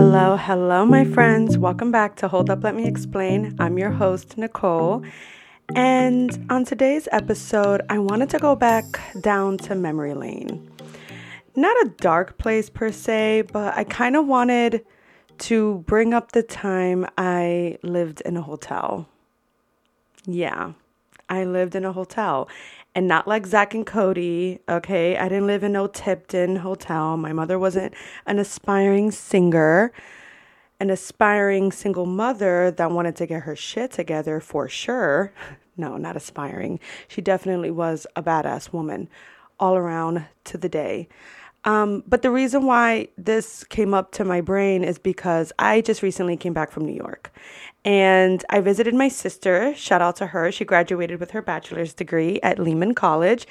Hello, hello, my friends. Welcome back to Hold Up, Let Me Explain. I'm your host, Nicole. And on today's episode, I wanted to go back down to memory lane. Not a dark place per se, but I kind of wanted to bring up the time I lived in a hotel. Yeah, I lived in a hotel and not like Zack and Cody. Okay, I didn't live in no Tipton hotel. My mother wasn't an aspiring singer, an aspiring single mother that wanted to get her shit together for sure. No, not aspiring. She definitely was a badass woman all around to the day. Um, but the reason why this came up to my brain is because I just recently came back from New York and I visited my sister. Shout out to her. She graduated with her bachelor's degree at Lehman College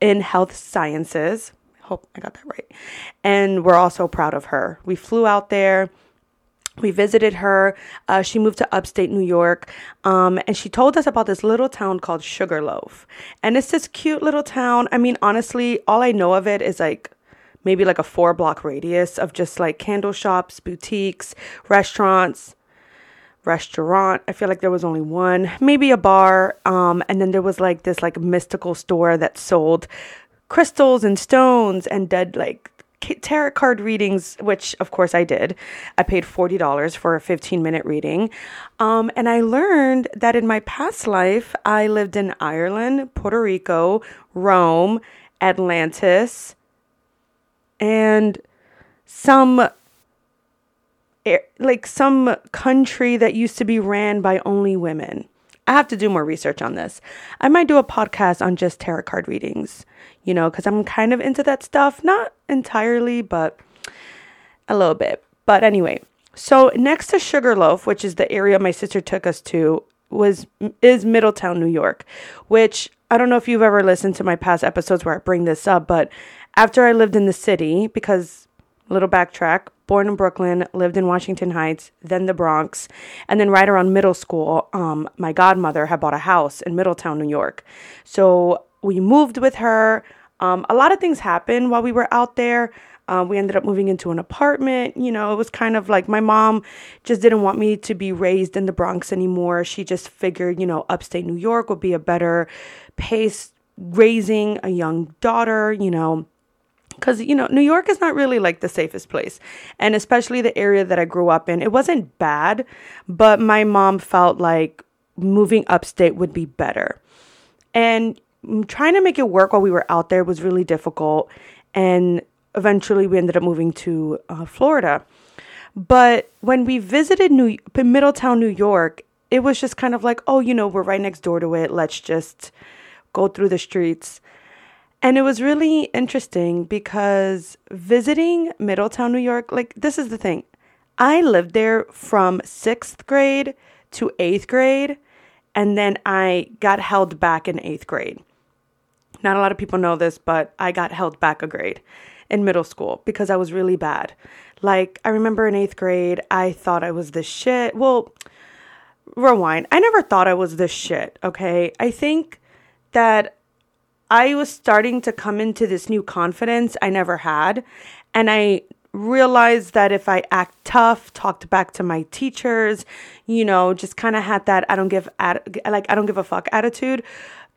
in health sciences. Hope I got that right. And we're also proud of her. We flew out there. We visited her. Uh, she moved to upstate New York. Um, and she told us about this little town called Sugarloaf. And it's this cute little town. I mean, honestly, all I know of it is like maybe like a four block radius of just like candle shops, boutiques, restaurants, restaurant. I feel like there was only one, maybe a bar. Um, and then there was like this like mystical store that sold crystals and stones and dead like tarot card readings, which of course I did. I paid $40 for a 15 minute reading. Um, and I learned that in my past life, I lived in Ireland, Puerto Rico, Rome, Atlantis, and some like some country that used to be ran by only women. I have to do more research on this. I might do a podcast on just tarot card readings, you know, because I'm kind of into that stuff. Not entirely, but a little bit. But anyway, so next to Sugarloaf, which is the area my sister took us to, was is Middletown, New York, which I don't know if you've ever listened to my past episodes where I bring this up, but after I lived in the city, because little backtrack, born in Brooklyn, lived in Washington Heights, then the Bronx, and then right around middle school, um, my godmother had bought a house in Middletown, New York. So we moved with her. Um, a lot of things happened while we were out there. Um, we ended up moving into an apartment. You know, it was kind of like my mom just didn't want me to be raised in the Bronx anymore. She just figured, you know, upstate New York would be a better pace raising a young daughter, you know because you know new york is not really like the safest place and especially the area that i grew up in. It wasn't bad but my mom felt like moving upstate would be better. And trying to make it work while we were out there was really difficult and eventually we ended up moving to uh, florida. But when we visited new middletown new york it was just kind of like oh you know we're right next door to it. Let's just go through the streets and it was really interesting because visiting Middletown, New York, like this is the thing. I lived there from sixth grade to eighth grade, and then I got held back in eighth grade. Not a lot of people know this, but I got held back a grade in middle school because I was really bad. Like, I remember in eighth grade, I thought I was the shit. Well, rewind. I never thought I was the shit, okay? I think that I was starting to come into this new confidence I never had. And I realized that if I act tough, talked back to my teachers, you know, just kind of had that I don't give at like I don't give a fuck attitude,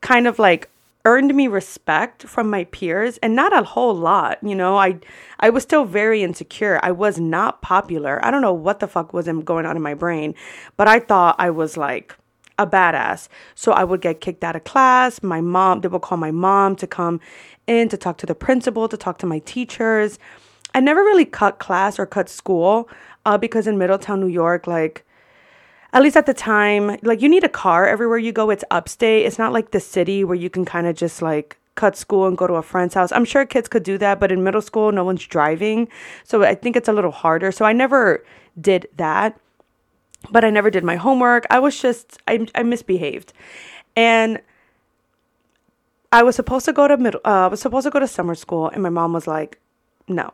kind of like earned me respect from my peers and not a whole lot, you know. I I was still very insecure. I was not popular. I don't know what the fuck was going on in my brain, but I thought I was like a badass. So I would get kicked out of class. My mom, they would call my mom to come in to talk to the principal, to talk to my teachers. I never really cut class or cut school uh, because in Middletown, New York, like, at least at the time, like you need a car everywhere you go. It's upstate. It's not like the city where you can kind of just like cut school and go to a friend's house. I'm sure kids could do that, but in middle school, no one's driving. So I think it's a little harder. So I never did that but I never did my homework. I was just I I misbehaved, and I was supposed to go to middle. Uh, I was supposed to go to summer school, and my mom was like, "No,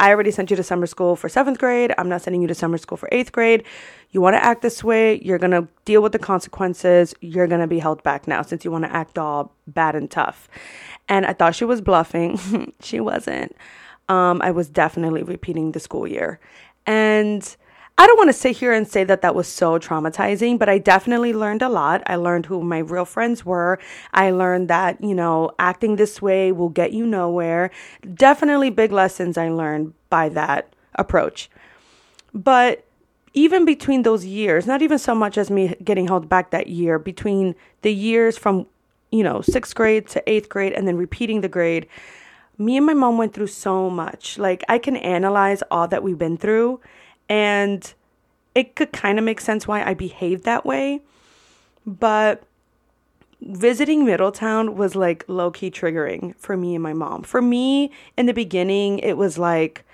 I already sent you to summer school for seventh grade. I'm not sending you to summer school for eighth grade. You want to act this way, you're going to deal with the consequences. You're going to be held back now since you want to act all bad and tough. And I thought she was bluffing. she wasn't. Um, I was definitely repeating the school year. And I don't want to sit here and say that that was so traumatizing, but I definitely learned a lot. I learned who my real friends were. I learned that, you know, acting this way will get you nowhere. Definitely big lessons I learned by that approach. But even between those years, not even so much as me getting held back that year, between the years from, you know, sixth grade to eighth grade and then repeating the grade, me and my mom went through so much. Like, I can analyze all that we've been through and it could kind of make sense why I behaved that way. But visiting Middletown was like low key triggering for me and my mom. For me, in the beginning, it was like,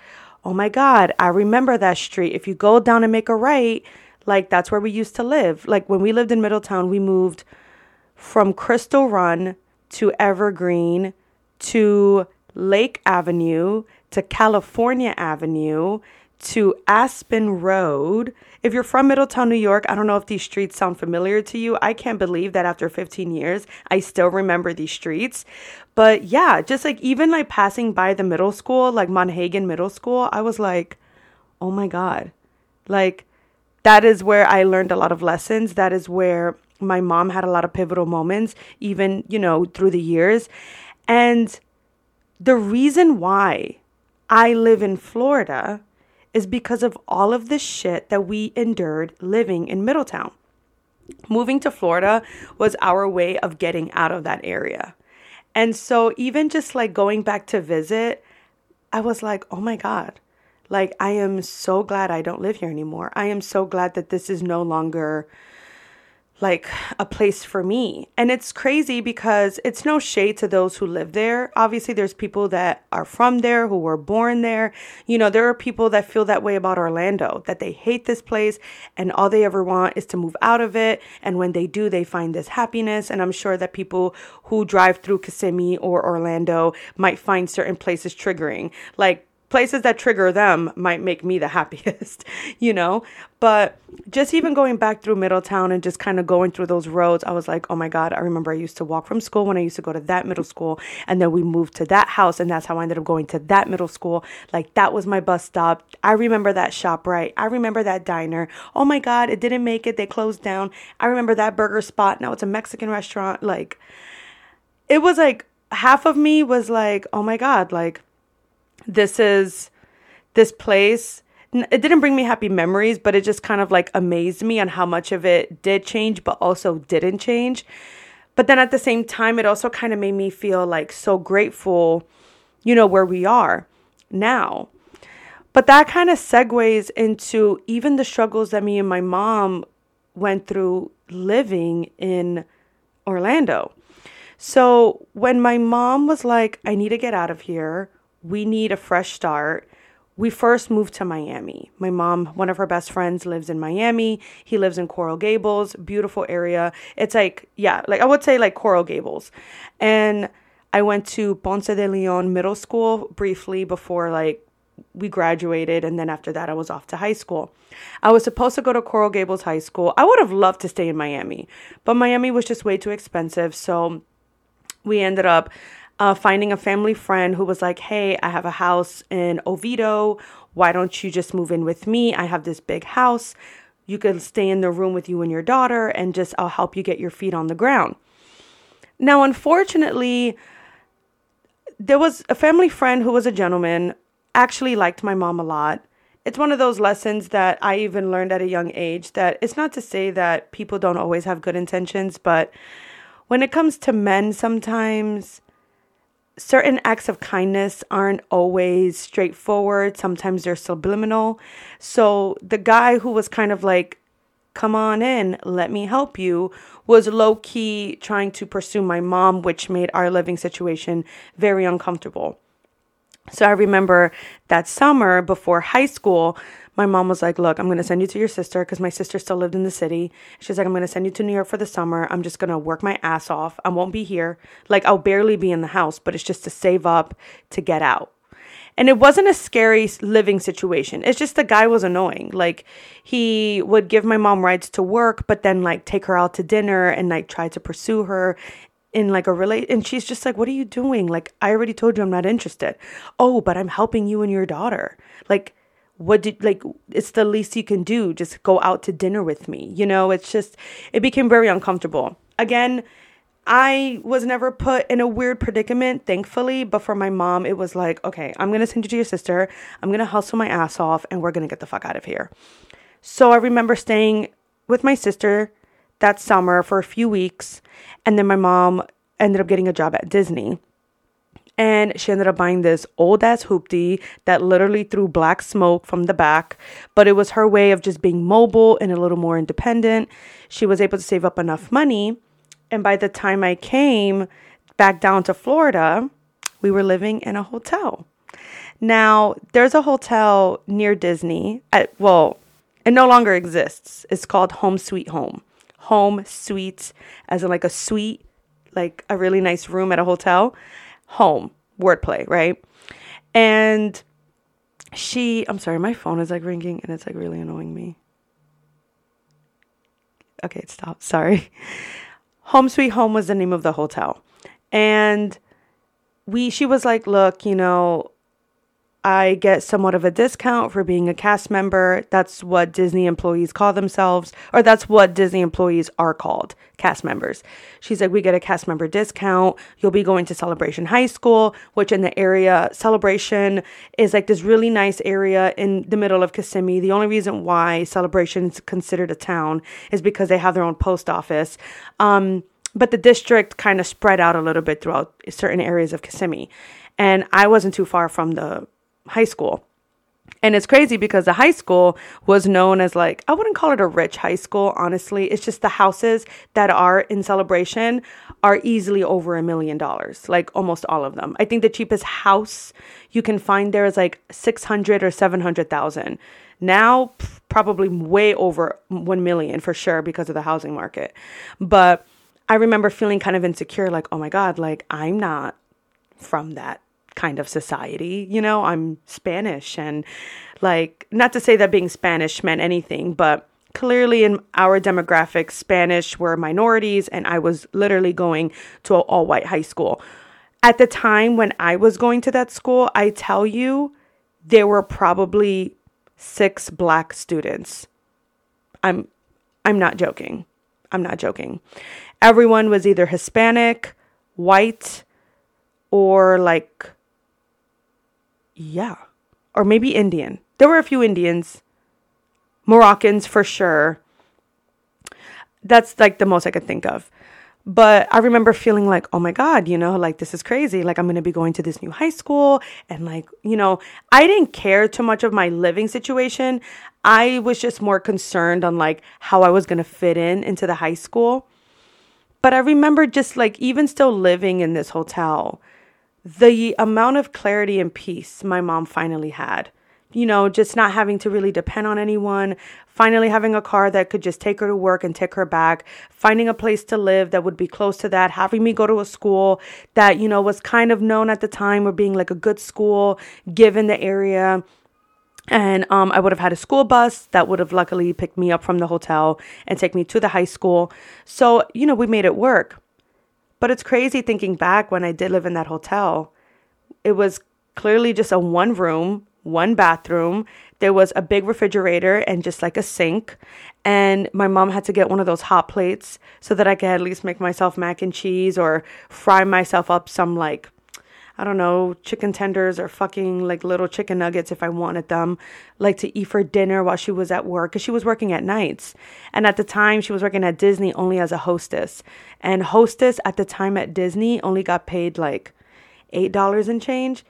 oh my God, I remember that street. If you go down and make a right, like that's where we used to live. Like when we lived in Middletown, we moved from Crystal Run to Evergreen to Lake Avenue to California Avenue to Aspen Road. If you're from Middletown, New York, I don't know if these streets sound familiar to you. I can't believe that after 15 years, I still remember these streets. But yeah, just like even like passing by the middle school, like Monhagen Middle School, I was like, oh my God. Like, that is where I learned a lot of lessons. That is where my mom had a lot of pivotal moments, even, you know, through the years. And the reason why I live in Florida is because of all of the shit that we endured living in Middletown. Moving to Florida was our way of getting out of that area. And so, even just like going back to visit, I was like, oh my God, like I am so glad I don't live here anymore. I am so glad that this is no longer like a place for me. And it's crazy because it's no shade to those who live there. Obviously, there's people that are from there who were born there. You know, there are people that feel that way about Orlando, that they hate this place and all they ever want is to move out of it. And when they do, they find this happiness. And I'm sure that people who drive through Kissimmee or Orlando might find certain places triggering. Like places that trigger them might make me the happiest, you know? But just even going back through Middletown and just kind of going through those roads, I was like, oh my God, I remember I used to walk from school when I used to go to that middle school. And then we moved to that house. And that's how I ended up going to that middle school. Like that was my bus stop. I remember that shop, right? I remember that diner. Oh my God, it didn't make it. They closed down. I remember that burger spot. Now it's a Mexican restaurant. Like, it was like half of me was like, oh my God, like, this is this place it didn't bring me happy memories but it just kind of like amazed me on how much of it did change but also didn't change but then at the same time it also kind of made me feel like so grateful you know where we are now but that kind of segues into even the struggles that me and my mom went through living in Orlando. So when my mom was like, I need to get out of here, we need a fresh start. We first moved to Miami. My mom, one of her best friends, lives in Miami. He lives in Coral Gables, beautiful area. It's like, yeah, like I would say like Coral Gables. And I went to Ponce de Leon Middle School briefly before like we graduated and then after that I was off to high school. I was supposed to go to Coral Gables High School. I would have loved to stay in Miami, but Miami was just way too expensive, so we ended up uh, finding a family friend who was like, Hey, I have a house in Oviedo. Why don't you just move in with me? I have this big house. You could stay in the room with you and your daughter, and just I'll help you get your feet on the ground. Now, unfortunately, there was a family friend who was a gentleman, actually liked my mom a lot. It's one of those lessons that I even learned at a young age that it's not to say that people don't always have good intentions, but when it comes to men, sometimes certain acts of kindness aren't always straightforward. Sometimes they're subliminal. So the guy who was kind of like, come on in, let me help you, was low key trying to pursue my mom, which made our living situation very uncomfortable. So I remember that summer before high school, my mom was like, Look, I'm going to send you to your sister because my sister still lived in the city. She's like, I'm going to send you to New York for the summer. I'm just going to work my ass off. I won't be here. Like, I'll barely be in the house, but it's just to save up to get out. And it wasn't a scary living situation. It's just the guy was annoying. Like, he would give my mom rides to work, but then, like, take her out to dinner and, like, try to pursue her in like a relate and she's just like what are you doing like i already told you i'm not interested oh but i'm helping you and your daughter like what did like it's the least you can do just go out to dinner with me you know it's just it became very uncomfortable again I was never put in a weird predicament, thankfully. But for my mom, it was like, okay, I'm to send you to your sister. I'm to hustle my ass off and we're to get the fuck out of here. So I remember staying with my sister that summer for a few weeks. And then my mom ended up getting a job at Disney. And she ended up buying this old ass hoopty that literally threw black smoke from the back. But it was her way of just being mobile and a little more independent. She was able to save up enough money and by the time I came back down to Florida, we were living in a hotel. Now, there's a hotel near Disney. At, well, it no longer exists. It's called Home Suite Home. Home Suite, as in like a suite, like a really nice room at a hotel. Home, wordplay, right? And she, I'm sorry, my phone is like ringing and it's like really annoying me. Okay, stop. Sorry. Home Suite Home was the name of the hotel. And we she was like, "Look, you know, I get somewhat of a discount for being a cast member. That's what Disney employees call themselves, or that's what Disney employees are called, cast members. She's like, We get a cast member discount. You'll be going to Celebration High School, which in the area, Celebration is like this really nice area in the middle of Kissimmee. The only reason why Celebration is considered a town is because they have their own post office. Um, but the district kind of spread out a little bit throughout certain areas of Kissimmee. And I wasn't too far from the high school. And it's crazy because the high school was known as like, I wouldn't call it a rich high school, honestly. It's just the houses that are in celebration are easily over a million dollars, like almost all of them. I think the cheapest house you can find there is like 600 or 700,000. Now, probably way over 1 million for sure because of the housing market. But I remember feeling kind of insecure, like, oh my God, like I'm not from that kind of society. You know, I'm Spanish and like not to say that being Spanish meant anything, but clearly in our demographic, Spanish were minorities and I was literally going to an all white high school. At the time when I was going to that school, I tell you, there were probably six black students. I'm I'm not joking. I'm not joking. Everyone was either Hispanic, white, or like yeah. Or maybe Indian. There were a few Indians. Moroccans for sure. That's like the most I could think of. But I remember feeling like, oh my God, you know, like this is crazy. Like I'm going to be going to this new high school. And like, you know, I didn't care too much of my living situation. I was just more concerned on like how I was going to fit in into the high school. But I remember just like even still living in this hotel, the amount of clarity and peace my mom finally had. You know, just not having to really depend on anyone, finally having a car that could just take her to work and take her back, finding a place to live that would be close to that, having me go to a school that, you know, was kind of known at the time or being like a good school given the area. And um, I would have had a school bus that would have luckily picked me up from the hotel and take me to the high school. So, you know, we made it work. But it's crazy thinking back when I did live in that hotel. It was clearly just a one room, one bathroom. There was a big refrigerator and just like a sink. And my mom had to get one of those hot plates so that I could at least make myself mac and cheese or fry myself up some like I don't know, chicken tenders or fucking like little chicken nuggets if I wanted them, like to eat for dinner while she was at work because she was working at nights. And at the time, she was working at Disney only as a hostess. And hostess at the time at Disney only got paid like $8 and change.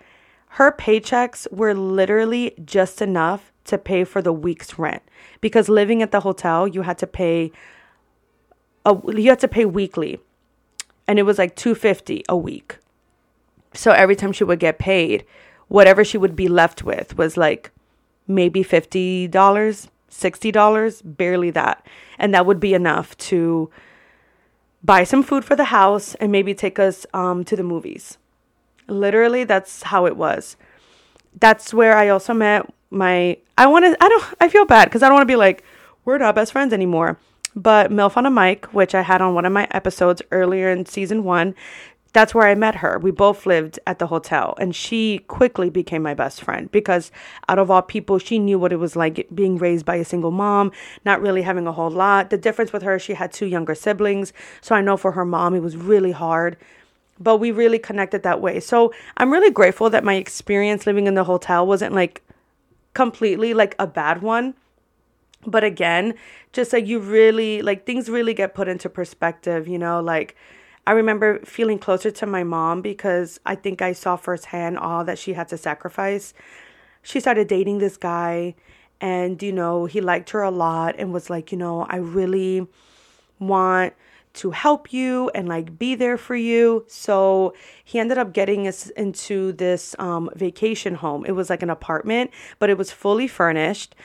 Her paychecks were literally just enough to pay for the week's rent because living at the hotel, you had to pay a, you had to pay weekly and it was like 250 a week so every time she would get paid, whatever she would be left with was like maybe $50, $60, barely that. And that would be enough to buy some food for the house and maybe take us um, to the movies. Literally, that's how it was. That's where I also met my. I want to. I don't. I feel bad because I don't want to be like we're not best friends anymore. But MILF on a Mic, which I had on one of my episodes earlier in season one, that's where I met her. We both lived at the hotel, and she quickly became my best friend because, out of all people, she knew what it was like being raised by a single mom, not really having a whole lot. The difference with her, she had two younger siblings. So I know for her mom, it was really hard, but we really connected that way. So I'm really grateful that my experience living in the hotel wasn't like completely like a bad one. But again, just like you really, like things really get put into perspective, you know, like I remember feeling closer to my mom because I think I saw firsthand all that she had to sacrifice. She started dating this guy, and you know, he liked her a lot and was like, you know, I really want to help you and like be there for you. So he ended up getting us into this um, vacation home. It was like an apartment, but it was fully furnished,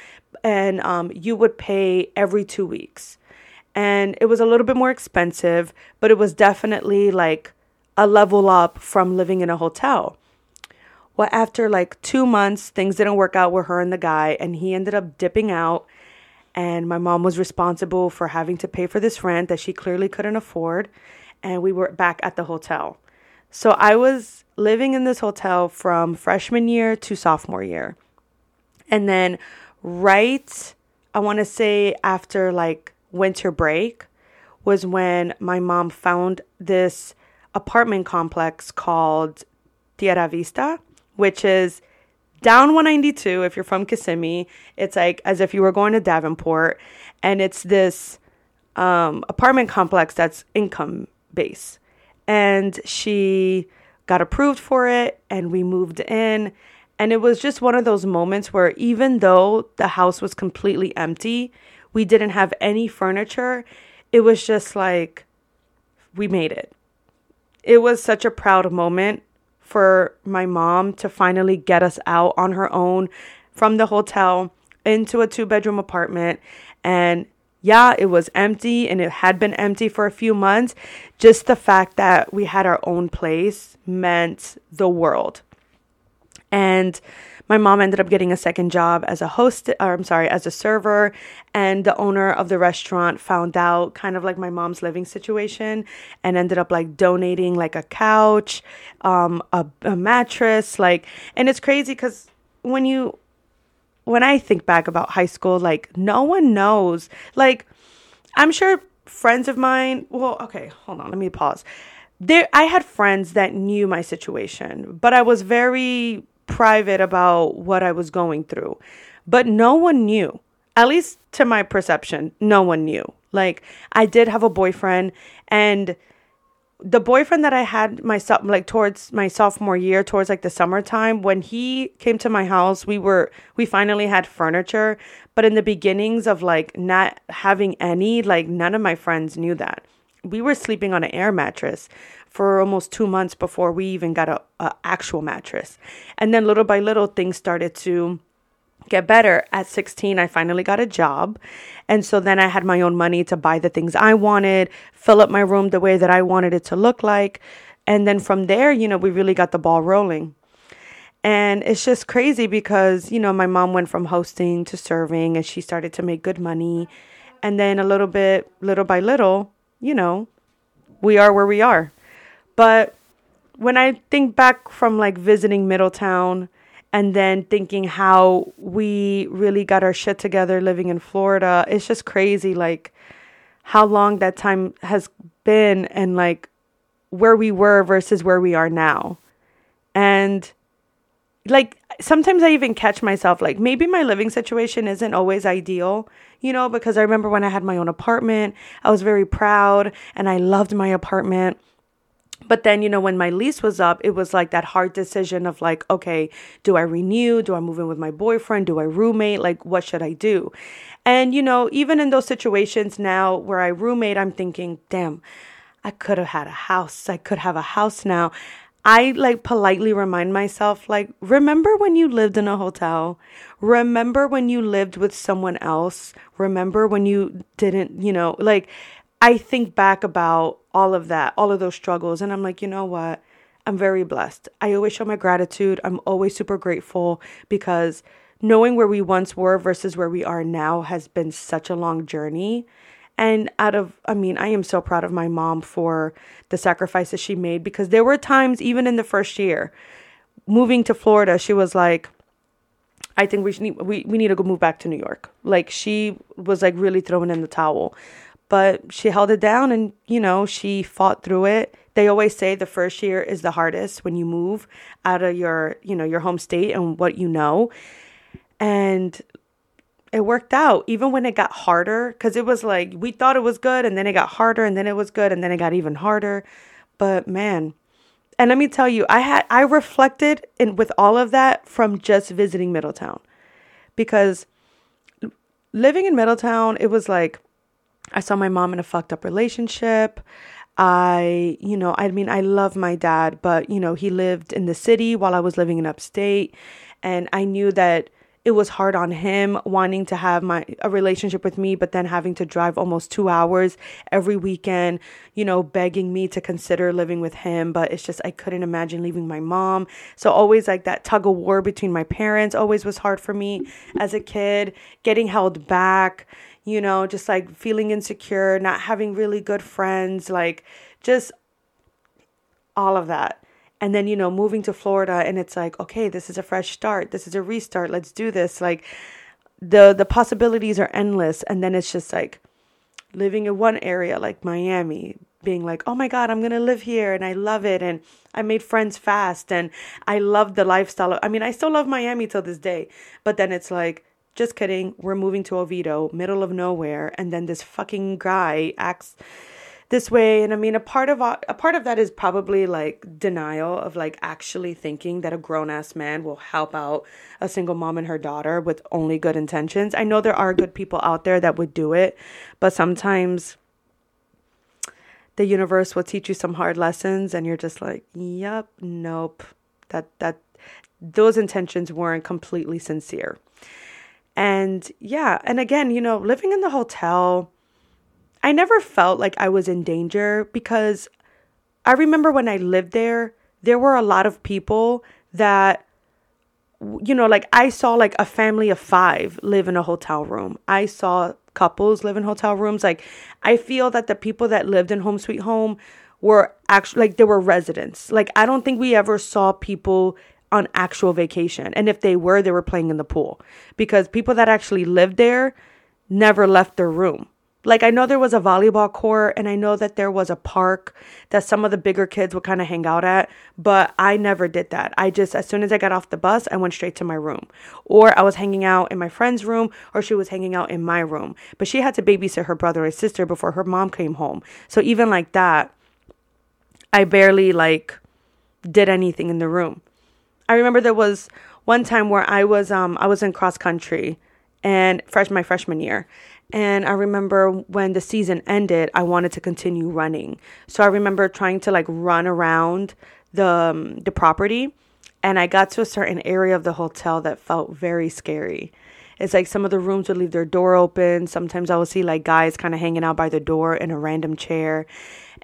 and um, you would pay every two weeks and it was a little bit more expensive, but it was definitely like a level up from living in a hotel. Well, after like two months, things didn't work out with her and the guy, and he ended up dipping out. And my mom was responsible for having to pay for this rent that she clearly couldn't afford. And we were back at the hotel. So I was living in this hotel from freshman year to sophomore year. And then, right, I want to say after like winter break was when my mom found this apartment complex called Tierra Vista, which is down 192 if you're from Kissimmee. It's like as if you were going to Davenport, and it's this um, apartment complex that's income based. And she got approved for it, and we moved in. And it was just one of those moments where even though the house was completely empty, we didn't have any furniture. It was just like, we made it. It was such a proud moment for my mom to finally get us out on her own from the hotel into a two bedroom apartment. And yeah, it was empty and it had been empty for a few months. Just the fact that we had our own place meant the world. And my mom ended up getting a second job as a host, or I'm sorry, as a server. And the owner of the restaurant found out kind of like my mom's living situation and ended up like donating like a couch, um, a, a mattress, like, and it's crazy because when you, when I think back about high school, like no one knows, like, I'm sure friends of mine, well, okay, hold on, let me pause there I had friends that knew my situation, but I was very private about what I was going through. But no one knew, at least to my perception, no one knew. Like, I did have a boyfriend, and the boyfriend that I had myself, like towards my sophomore year, towards like the summertime, when he came to my house, we were, we finally had furniture. But in the beginnings of like not having any, like none of my friends knew that. We were sleeping on an air mattress for almost two months before we even got a, a actual mattress. And then little by little, things started to get better. At 16, I finally got a job. And so then I had my own money to buy the things I wanted, fill up my room the way that I wanted it to look like. And then from there, you know, we really got the ball rolling. And it's just crazy because, you know, my mom went from hosting to serving and she started to make good money. And then a little bit, little by little, you know, we are where we are. But when I think back from like visiting Middletown and then thinking how we really got our shit together living in Florida, it's just crazy like how long that time has been and like where we were versus where we are now. And like sometimes I even catch myself like maybe my living situation isn't always ideal, you know, because I remember when I had my own apartment, I was very proud and I loved my apartment. But then, you know, when my lease was up, it was like that hard decision of like, okay, do I renew? Do I move in with my boyfriend? Do I roommate? Like, what should I do? And, you know, even in those situations now where I roommate, I'm thinking, damn, I could have had a house. I could have a house now. I like politely remind myself, like, remember when you lived in a hotel? Remember when you lived with someone else? Remember when you didn't, you know, like, I think back about all of that, all of those struggles, and I'm like, you know what? I'm very blessed. I always show my gratitude. I'm always super grateful because knowing where we once were versus where we are now has been such a long journey. And out of, I mean, I am so proud of my mom for the sacrifices she made because there were times, even in the first year, moving to Florida, she was like, I think we need, we, we need to go move back to New York. Like she was like really throwing in the towel. But she held it down and, you know, she fought through it. They always say the first year is the hardest when you move out of your, you know, your home state and what you know. And it worked out even when it got harder because it was like we thought it was good and then it got harder and then it was good and then it got even harder. But man and let me tell you i had i reflected in with all of that from just visiting middletown. Because living in middletown it was like i saw my mom in a fucked up relationship. I, you know, I mean, I love my dad, but, you know, he lived in the city while I was living in upstate. And I knew that it was hard on him wanting to have my a relationship with me but then having to drive almost 2 hours every weekend you know begging me to consider living with him. But it's just I couldn't imagine leaving my mom. So always like that tug of war between my parents always was hard for me as a kid. Getting held back you know just like feeling insecure not having really good friends like just all of that and then you know moving to Florida and it's like okay this is a fresh start. This is a restart. Let's do this. Like the the possibilities are endless. And then it's just like living in one area like Miami being like oh my god I'm to live here and I love it. And I made friends fast and I love the lifestyle. I mean I still love Miami till this day. But then it's like just kidding. We're moving to Oviedo middle of nowhere. And then this fucking guy acts this way. And i mean a part of a part of that is probably like denial of like actually thinking that a grown ass man will help out a single mom and her daughter with only good intentions. I know there are good people out there that would do it but sometimes the universe will teach you some hard lessons and you're just like yep nope. That that those intentions weren't completely sincere. And yeah and again you know living in the hotel I never felt like I was in danger because I remember when I lived there, there were a lot of people that you know, like I saw like a family of 5 live in a hotel room. I saw couples live in hotel rooms. Like I feel that the people that lived in Home Suite Home were actually like they were residents. Like I don't think we ever saw people on actual vacation. And if they were, they were playing in the pool because people that actually lived there never left their room. Like I know there was a volleyball court and I know that there was a park that some of the bigger kids would kind of hang out at, but I never did that. I just as soon as I got off the bus, I went straight to my room. Or I was hanging out in my friend's room or she was hanging out in my room. But she had to babysit her brother or sister before her mom came home. So even like that, I barely like did anything in the room. I remember there was one time where I was um I was in cross country and fresh my freshman year and I remember when the season ended, I wanted to continue running. So I remember trying to like run around the um, the property and I got to a certain area of the hotel that felt very scary. It's like some of the rooms would leave their door open. Sometimes I would see like guys kind of hanging out by the door in a random chair.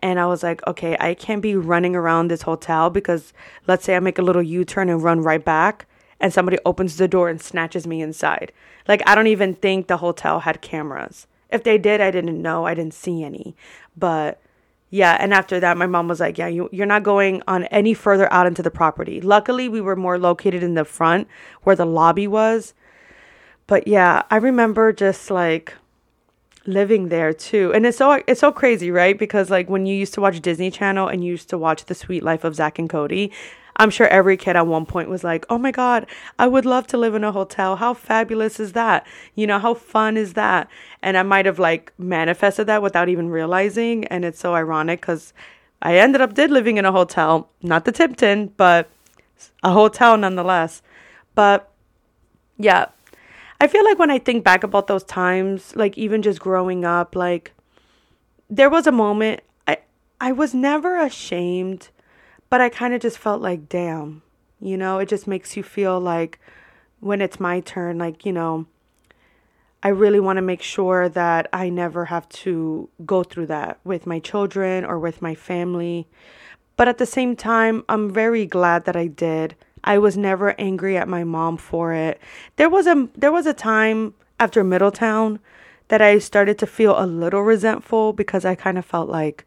And I was like, okay, I can't be running around this hotel because let's say I make a little U turn and run right back and somebody opens the door and snatches me inside. Like, I don't even think the hotel had cameras. If they did, I didn't know. I didn't see any. But yeah, and after that, my mom was like, Yeah, you, you're not going on any further out into the property. Luckily, we were more located in the front where the lobby was. But yeah, I remember just like living there too. And it's so it's so crazy, right? Because like when you used to watch Disney Channel and you used to watch The Suite Life of Zack and Cody, I'm sure every kid at one point was like, oh my God, I would love to live in a hotel. How fabulous is that? You know, how fun is that? And I might have like manifested that without even realizing. And it's so ironic because I ended up did living in a hotel, not the Tipton, but a hotel nonetheless. But yeah, I feel like when I think back about those times, like even just growing up, like there was a moment I I was never ashamed but I kind of just felt like, damn, you know, it just makes you feel like when it's my turn, like, you know, I really want to make sure that I never have to go through that with my children or with my family. But at the same time, I'm very glad that I did. I was never angry at my mom for it. There was a there was a time after Middletown that I started to feel a little resentful because I kind of felt like,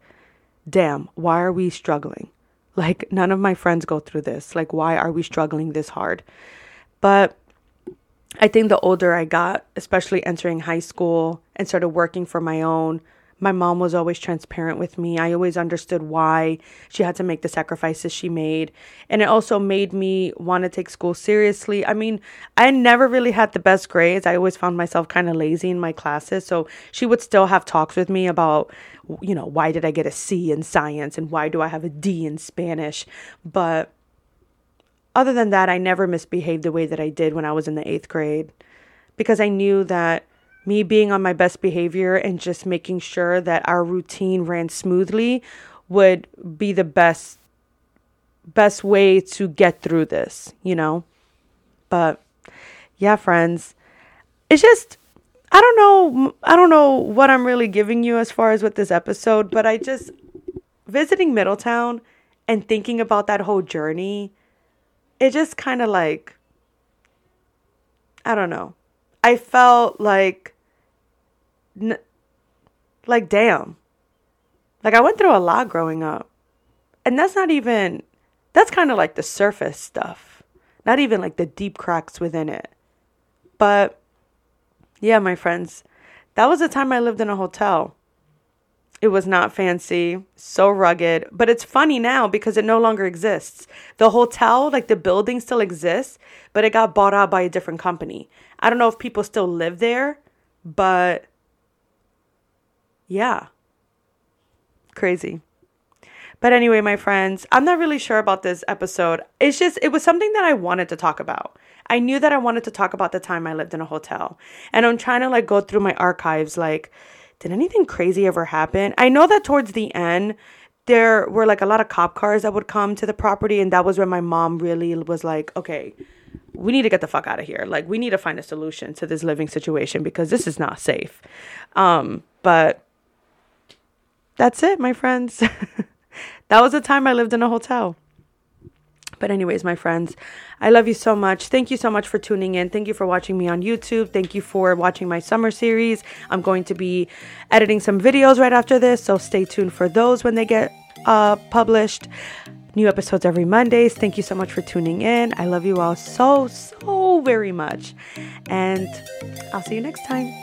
damn, why are we struggling? Like, none of my friends go through this. Like, why are we struggling this hard? But I think the older I got, especially entering high school and started working for my own, my mom was always transparent with me. I always understood why she had to make the sacrifices she made. And it also made me want to take school seriously. I mean, I never really had the best grades. I always found myself kind of lazy in my classes. So she would still have talks with me about, you know, why did I get a C in science and why do I have a D in Spanish? But other than that, I never misbehaved the way that I did when I was in the eighth grade because I knew that me being on my best behavior and just making sure that our routine ran smoothly would be the best best way to get through this, you know? But yeah, friends, it's just I don't know I don't know what I'm really giving you as far as with this episode, but I just visiting Middletown and thinking about that whole journey, it just kind of like I don't know. I felt like n- like damn. Like i went through a lot growing up. And that's not even that's kind of like the surface stuff. Not even like the deep cracks within it. But yeah my friends that was the time i lived in a hotel. It was not fancy, so rugged, but it's funny now because it no longer exists. The hotel, like the building still exists, but it got bought out by a different company. I don't know if people still live there, but yeah. Crazy. But anyway, my friends, I'm not really sure about this episode. It's just, it was something that I wanted to talk about. I knew that I wanted to talk about the time I lived in a hotel. And I'm trying to like go through my archives like, did anything crazy ever happen? I know that towards the end, there were like a lot of cop cars that would come to the property. And that was when my mom really was like, okay, we need to get the fuck out of here. Like, we need to find a solution to this living situation because this is not safe. Um, but that's it, my friends. that was the time I lived in a hotel. But, anyways, my friends, I love you so much. Thank you so much for tuning in. Thank you for watching me on YouTube. Thank you for watching my summer series. I'm going to be editing some videos right after this, so stay tuned for those when they get uh, published. New episodes every Mondays. Thank you so much for tuning in. I love you all so, so very much. And I'll see you next time.